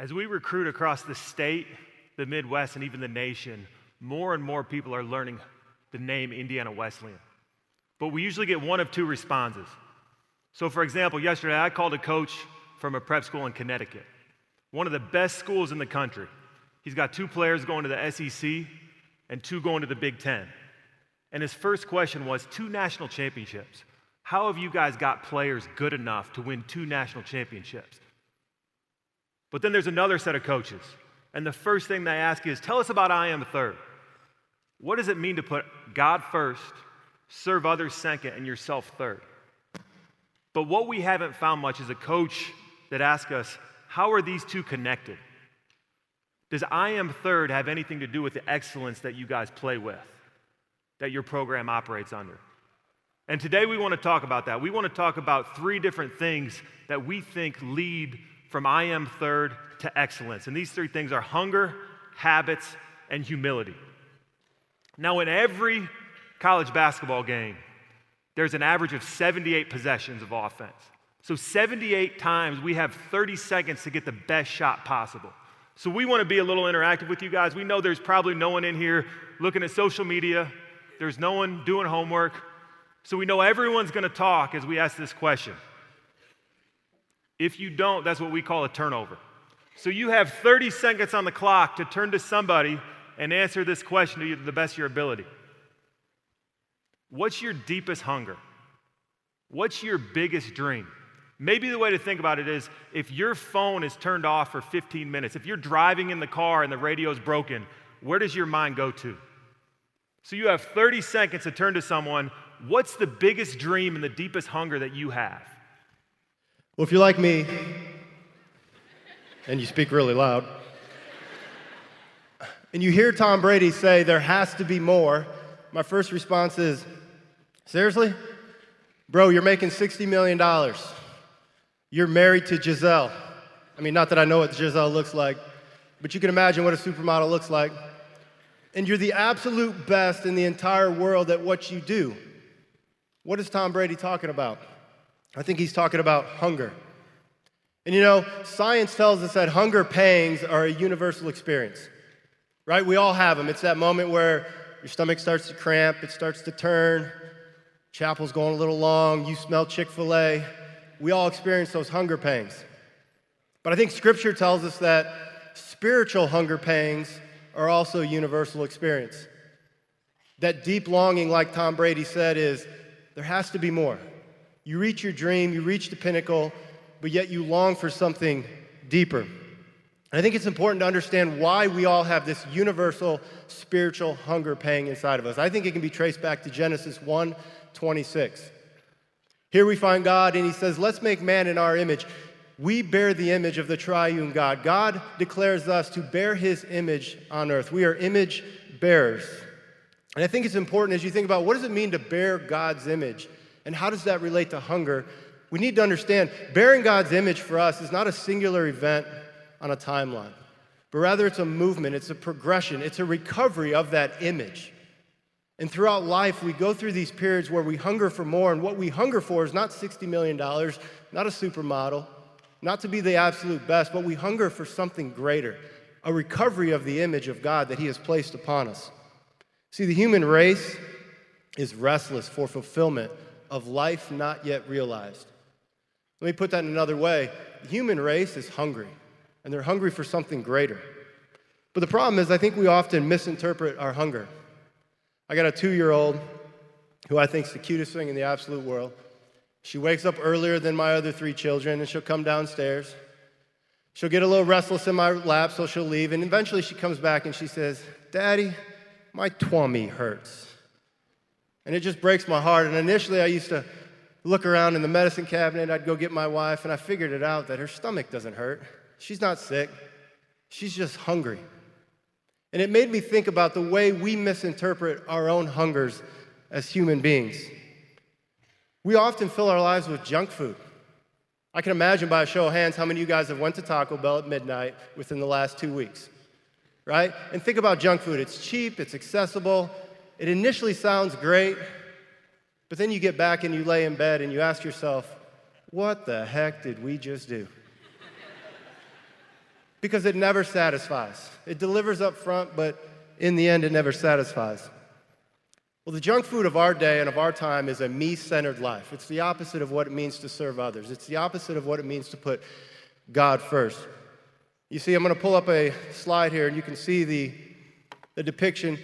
As we recruit across the state, the Midwest, and even the nation, more and more people are learning the name Indiana Wesleyan. But we usually get one of two responses. So, for example, yesterday I called a coach from a prep school in Connecticut, one of the best schools in the country. He's got two players going to the SEC and two going to the Big Ten. And his first question was two national championships. How have you guys got players good enough to win two national championships? But then there's another set of coaches. And the first thing they ask is, Tell us about I am third. What does it mean to put God first, serve others second, and yourself third? But what we haven't found much is a coach that asks us, How are these two connected? Does I am third have anything to do with the excellence that you guys play with, that your program operates under? And today we want to talk about that. We want to talk about three different things that we think lead from I am third to excellence. And these three things are hunger, habits, and humility. Now, in every college basketball game, there's an average of 78 possessions of offense. So, 78 times we have 30 seconds to get the best shot possible. So, we want to be a little interactive with you guys. We know there's probably no one in here looking at social media, there's no one doing homework. So, we know everyone's going to talk as we ask this question. If you don't, that's what we call a turnover. So you have 30 seconds on the clock to turn to somebody and answer this question to the best of your ability. What's your deepest hunger? What's your biggest dream? Maybe the way to think about it is if your phone is turned off for 15 minutes, if you're driving in the car and the radio's broken, where does your mind go to? So you have 30 seconds to turn to someone. What's the biggest dream and the deepest hunger that you have? Well, if you're like me and you speak really loud, and you hear Tom Brady say there has to be more, my first response is seriously? Bro, you're making $60 million. You're married to Gisele. I mean, not that I know what Gisele looks like, but you can imagine what a supermodel looks like. And you're the absolute best in the entire world at what you do. What is Tom Brady talking about? I think he's talking about hunger. And you know, science tells us that hunger pangs are a universal experience, right? We all have them. It's that moment where your stomach starts to cramp, it starts to turn, chapel's going a little long, you smell Chick fil A. We all experience those hunger pangs. But I think scripture tells us that spiritual hunger pangs are also a universal experience. That deep longing, like Tom Brady said, is there has to be more. You reach your dream, you reach the pinnacle, but yet you long for something deeper. I think it's important to understand why we all have this universal spiritual hunger pang inside of us. I think it can be traced back to Genesis 1 26. Here we find God, and He says, Let's make man in our image. We bear the image of the triune God. God declares us to bear His image on earth. We are image bearers. And I think it's important as you think about what does it mean to bear God's image? And how does that relate to hunger? We need to understand bearing God's image for us is not a singular event on a timeline, but rather it's a movement, it's a progression, it's a recovery of that image. And throughout life, we go through these periods where we hunger for more, and what we hunger for is not $60 million, not a supermodel, not to be the absolute best, but we hunger for something greater a recovery of the image of God that He has placed upon us. See, the human race is restless for fulfillment of life not yet realized. Let me put that in another way the human race is hungry, and they're hungry for something greater. But the problem is, I think we often misinterpret our hunger. I got a two year old who I think is the cutest thing in the absolute world. She wakes up earlier than my other three children, and she'll come downstairs. She'll get a little restless in my lap, so she'll leave. And eventually she comes back and she says, Daddy, my tummy hurts. And it just breaks my heart. And initially, I used to look around in the medicine cabinet. I'd go get my wife, and I figured it out that her stomach doesn't hurt. She's not sick, she's just hungry. And it made me think about the way we misinterpret our own hungers as human beings. We often fill our lives with junk food. I can imagine by a show of hands how many of you guys have went to Taco Bell at midnight within the last two weeks, right? And think about junk food. It's cheap, it's accessible, it initially sounds great, but then you get back and you lay in bed and you ask yourself, what the heck did we just do? because it never satisfies. It delivers up front, but in the end, it never satisfies. Well, the junk food of our day and of our time is a me centered life. It's the opposite of what it means to serve others, it's the opposite of what it means to put God first. You see, I'm going to pull up a slide here, and you can see the, the depiction.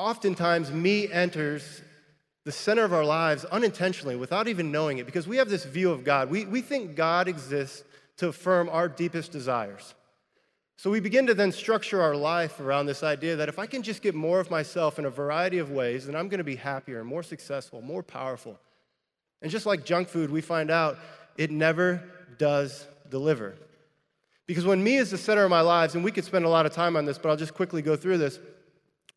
Oftentimes, me enters the center of our lives unintentionally without even knowing it because we have this view of God. We, we think God exists to affirm our deepest desires. So we begin to then structure our life around this idea that if I can just get more of myself in a variety of ways, then I'm going to be happier, more successful, more powerful. And just like junk food, we find out it never does deliver. Because when me is the center of my lives, and we could spend a lot of time on this, but I'll just quickly go through this,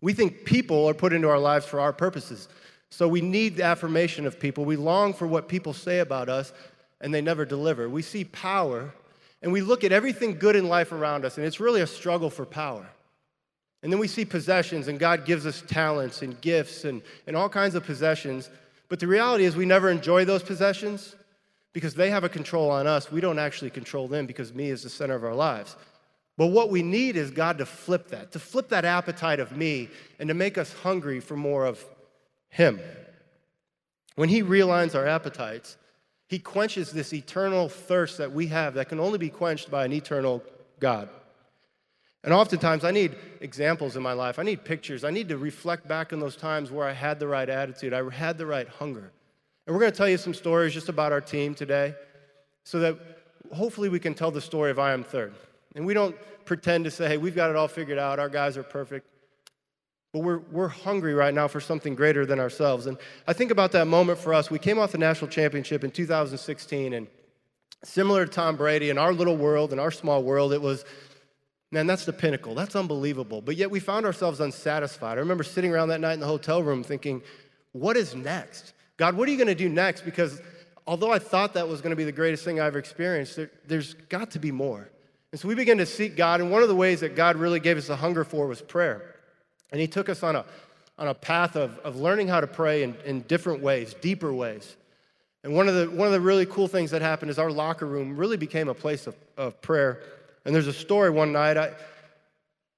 we think people are put into our lives for our purposes. So we need the affirmation of people. We long for what people say about us, and they never deliver. We see power, and we look at everything good in life around us, and it's really a struggle for power. And then we see possessions, and God gives us talents and gifts and, and all kinds of possessions. But the reality is, we never enjoy those possessions because they have a control on us. We don't actually control them because me is the center of our lives. But what we need is God to flip that, to flip that appetite of me and to make us hungry for more of him. When He realigns our appetites, He quenches this eternal thirst that we have that can only be quenched by an eternal God. And oftentimes, I need examples in my life. I need pictures. I need to reflect back on those times where I had the right attitude, I had the right hunger. And we're going to tell you some stories just about our team today so that hopefully we can tell the story of I am third. And we don't pretend to say, hey, we've got it all figured out, our guys are perfect. But we're, we're hungry right now for something greater than ourselves. And I think about that moment for us. We came off the national championship in 2016, and similar to Tom Brady, in our little world, in our small world, it was, man, that's the pinnacle. That's unbelievable. But yet we found ourselves unsatisfied. I remember sitting around that night in the hotel room thinking, what is next? God, what are you going to do next? Because although I thought that was going to be the greatest thing I ever experienced, there, has got to be more. And so we began to seek God, and one of the ways that God really gave us a hunger for was prayer. And he took us on a, on a path of, of learning how to pray in, in different ways, deeper ways. And one of, the, one of the really cool things that happened is our locker room really became a place of, of prayer. And there's a story one night, I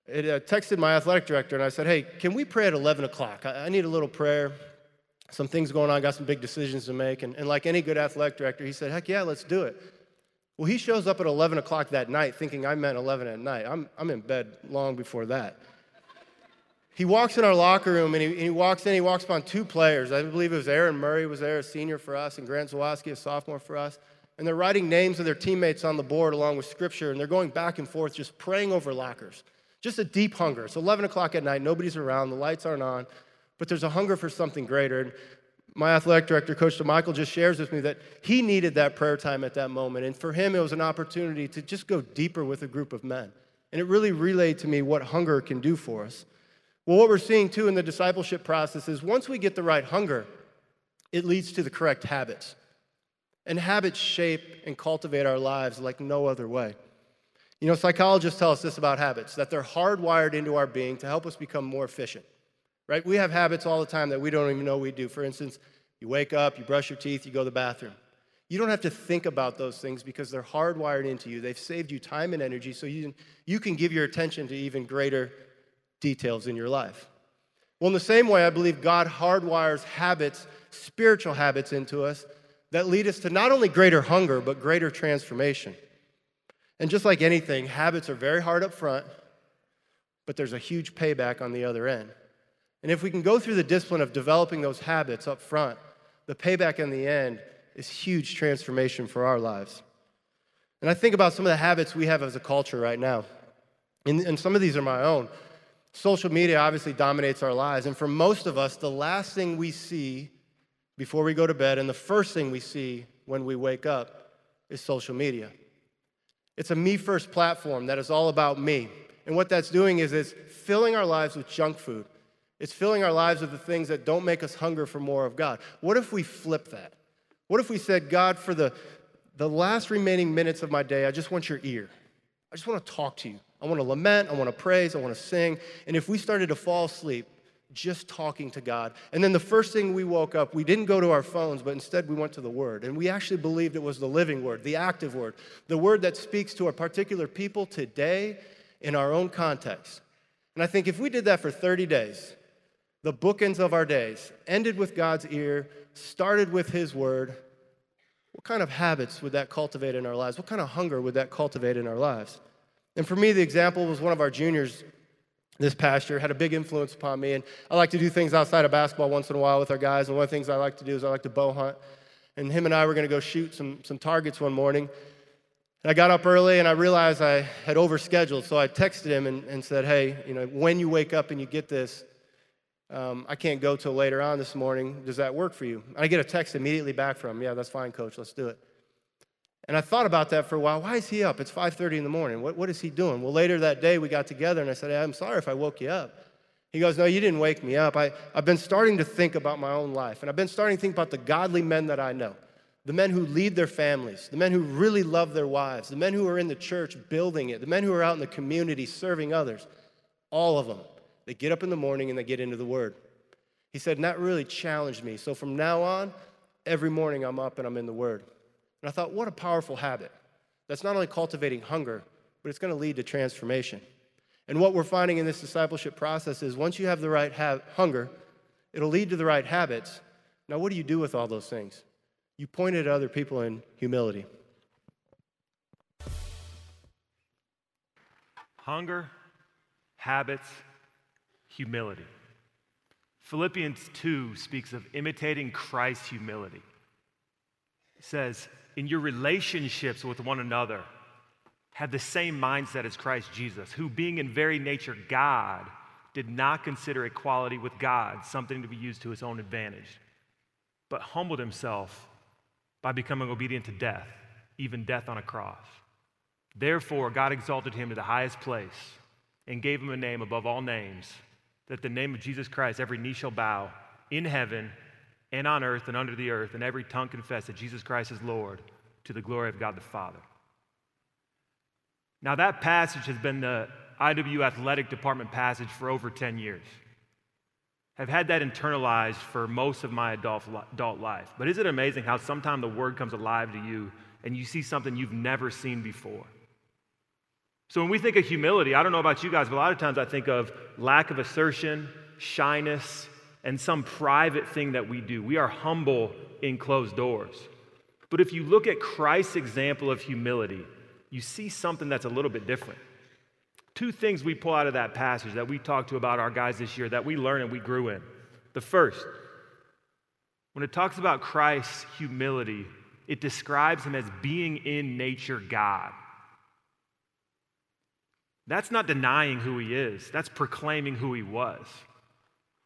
it, uh, texted my athletic director and I said, hey, can we pray at 11 o'clock? I, I need a little prayer. Some things going on, got some big decisions to make. And, and like any good athletic director, he said, heck yeah, let's do it. Well, he shows up at 11 o'clock that night thinking I meant 11 at night. I'm, I'm in bed long before that he walks in our locker room and he, and he, walks in, he walks upon two players. I believe it was Aaron Murray was there, a senior for us, and Grant Zawoski, a sophomore for us. And they're writing names of their teammates on the board along with scripture, and they're going back and forth just praying over lockers. Just a deep hunger. It's 11 o'clock at night, nobody's around, the lights aren't on, but there's a hunger for something greater. And my athletic director, Coach Michael, just shares with me that he needed that prayer time at that moment. And for him, it was an opportunity to just go deeper with a group of men. And it really relayed to me what hunger can do for us. Well, what we're seeing too in the discipleship process is once we get the right hunger, it leads to the correct habits. And habits shape and cultivate our lives like no other way. You know, psychologists tell us this about habits that they're hardwired into our being to help us become more efficient, right? We have habits all the time that we don't even know we do. For instance, you wake up, you brush your teeth, you go to the bathroom. You don't have to think about those things because they're hardwired into you. They've saved you time and energy so you you can give your attention to even greater details in your life. Well, in the same way, I believe God hardwires habits, spiritual habits into us that lead us to not only greater hunger, but greater transformation. And just like anything, habits are very hard up front, but there's a huge payback on the other end. And if we can go through the discipline of developing those habits up front, the payback in the end is huge transformation for our lives. And I think about some of the habits we have as a culture right now. And, and some of these are my own. Social media obviously dominates our lives. And for most of us, the last thing we see before we go to bed and the first thing we see when we wake up is social media. It's a me first platform that is all about me. And what that's doing is it's filling our lives with junk food. It's filling our lives with the things that don't make us hunger for more of God. What if we flip that? What if we said, God, for the, the last remaining minutes of my day, I just want your ear. I just want to talk to you. I want to lament, I want to praise, I want to sing. And if we started to fall asleep just talking to God. And then the first thing we woke up, we didn't go to our phones, but instead we went to the Word. And we actually believed it was the living Word, the active Word, the Word that speaks to a particular people today in our own context. And I think if we did that for 30 days, the bookends of our days ended with God's ear, started with His Word, what kind of habits would that cultivate in our lives? What kind of hunger would that cultivate in our lives? And for me, the example was one of our juniors this past year, had a big influence upon me. And I like to do things outside of basketball once in a while with our guys. And one of the things I like to do is I like to bow hunt. And him and I were going to go shoot some, some targets one morning. And I got up early and I realized I had overscheduled. So I texted him and, and said, hey, you know, when you wake up and you get this, um, I can't go till later on this morning. Does that work for you? I get a text immediately back from him. Yeah, that's fine, coach. Let's do it. And I thought about that for a while. Why is he up? It's 5:30 in the morning. What, what is he doing? Well, later that day we got together and I said, hey, I'm sorry if I woke you up. He goes, No, you didn't wake me up. I, I've been starting to think about my own life, and I've been starting to think about the godly men that I know the men who lead their families, the men who really love their wives, the men who are in the church building it, the men who are out in the community serving others. All of them. They get up in the morning and they get into the Word. He said, and that really challenged me. So from now on, every morning I'm up and I'm in the Word. And I thought, what a powerful habit. That's not only cultivating hunger, but it's going to lead to transformation. And what we're finding in this discipleship process is once you have the right ha- hunger, it'll lead to the right habits. Now, what do you do with all those things? You point it at other people in humility. Hunger, habits, humility. Philippians 2 speaks of imitating Christ's humility. It says, in your relationships with one another, have the same mindset as Christ Jesus, who, being in very nature God, did not consider equality with God something to be used to his own advantage, but humbled himself by becoming obedient to death, even death on a cross. Therefore, God exalted him to the highest place and gave him a name above all names, that the name of Jesus Christ every knee shall bow in heaven and on earth and under the earth, and every tongue confess that Jesus Christ is Lord to the glory of God the Father. Now, that passage has been the IW athletic department passage for over 10 years. I've had that internalized for most of my adult, life. But is it amazing how sometimes the word comes alive to you and you see something you've never seen before? So when we think of humility, I don't know about you guys, but a lot of times I think of lack of assertion, shyness, and some private thing that we do. We are humble in closed doors. But if you look at Christ's example of humility, you see something that's a little bit different. Two things we pull out of that passage that we talked to about our guys this year that we learned and we grew in. The first, when it talks about Christ's humility, it describes him as being in nature God. That's not denying who he is, that's proclaiming who he was.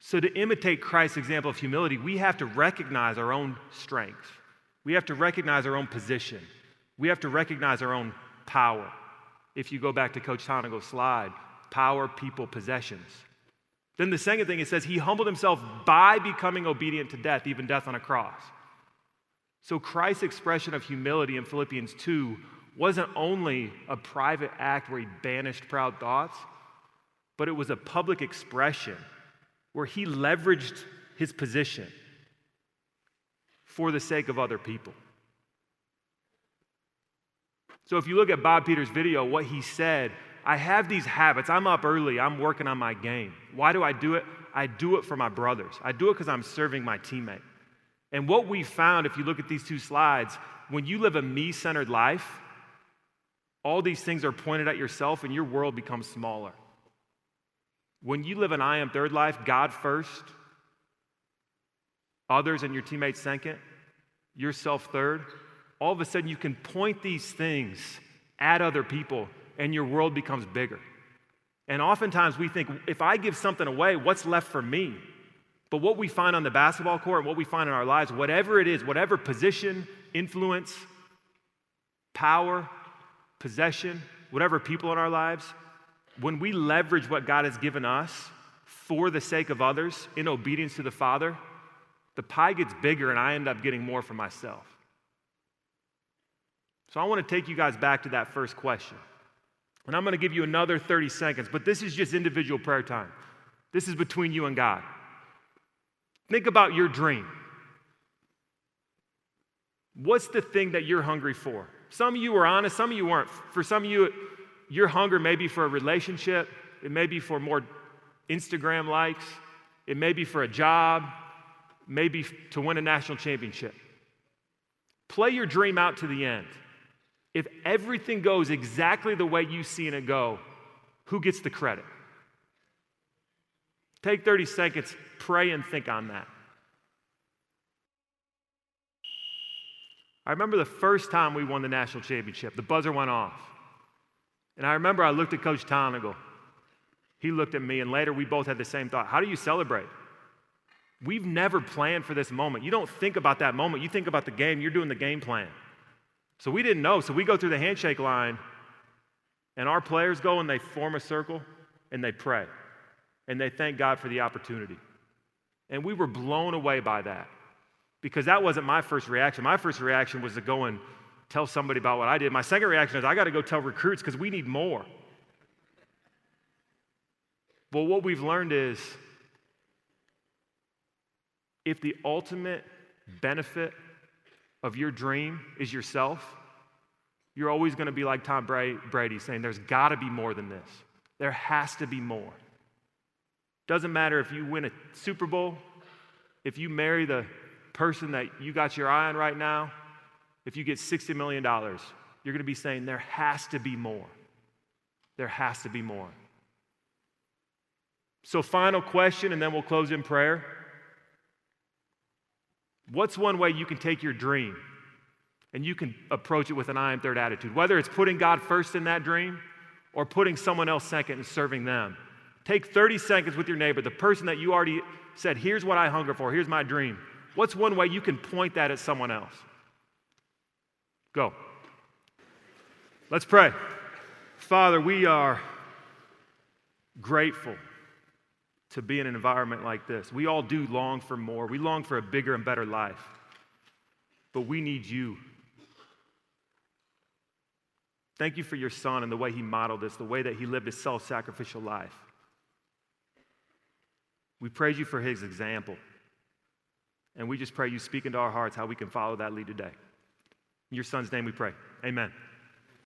So, to imitate Christ's example of humility, we have to recognize our own strength. We have to recognize our own position. We have to recognize our own power. If you go back to Coach Tonagel's slide, power, people, possessions. Then the second thing it says, he humbled himself by becoming obedient to death, even death on a cross. So Christ's expression of humility in Philippians 2 wasn't only a private act where he banished proud thoughts, but it was a public expression where he leveraged his position for the sake of other people. So if you look at Bob Peters' video, what he said, I have these habits. I'm up early, I'm working on my game. Why do I do it? I do it for my brothers. I do it because I'm serving my teammate. And what we found, if you look at these two slides, when you live a me centered life, all these things are pointed at yourself and your world becomes smaller. When you live an I am third life, God first, others and your teammates second, yourself third, all of a sudden you can point these things at other people and your world becomes bigger. And oftentimes we think, if I give something away, what's left for me? But what we find on the basketball court and what we find in our lives, whatever it is, whatever position, influence, power, possession, whatever people in our lives, when we leverage what God has given us for the sake of others in obedience to the Father, the pie gets bigger and I end up getting more for myself. So I want to take you guys back to that first question. And I'm going to give you another 30 seconds, but this is just individual prayer time. This is between you and God. Think about your dream. What's the thing that you're hungry for? Some of you are honest, some of you aren't. For some of you, your hunger may be for a relationship, it may be for more Instagram likes, it may be for a job, maybe to win a national championship. Play your dream out to the end. If everything goes exactly the way you see it go, who gets the credit? Take 30 seconds, pray and think on that. I remember the first time we won the national championship, the buzzer went off. And I remember I looked at Coach Tonagel. He looked at me, and later we both had the same thought How do you celebrate? We've never planned for this moment. You don't think about that moment, you think about the game, you're doing the game plan. So we didn't know. So we go through the handshake line, and our players go and they form a circle and they pray and they thank God for the opportunity. And we were blown away by that because that wasn't my first reaction. My first reaction was to go and tell somebody about what I did. My second reaction is I got to go tell recruits because we need more. Well, what we've learned is if the ultimate benefit of your dream is yourself, you're always going to be like Tom Brady saying, There's got to be more than this. There has to be more. Doesn't matter if you win a Super Bowl, if you marry the person that you got your eye on right now, if you get $60 million, you're going to be saying, There has to be more. There has to be more. So, final question, and then we'll close in prayer. What's one way you can take your dream and you can approach it with an I am third attitude? Whether it's putting God first in that dream or putting someone else second and serving them. Take 30 seconds with your neighbor, the person that you already said, Here's what I hunger for, here's my dream. What's one way you can point that at someone else? Go. Let's pray. Father, we are grateful to be in an environment like this. We all do long for more. We long for a bigger and better life. But we need you. Thank you for your son and the way he modeled this, the way that he lived a self sacrificial life. We praise you for his example. And we just pray you speak into our hearts how we can follow that lead today. In your son's name we pray. Amen.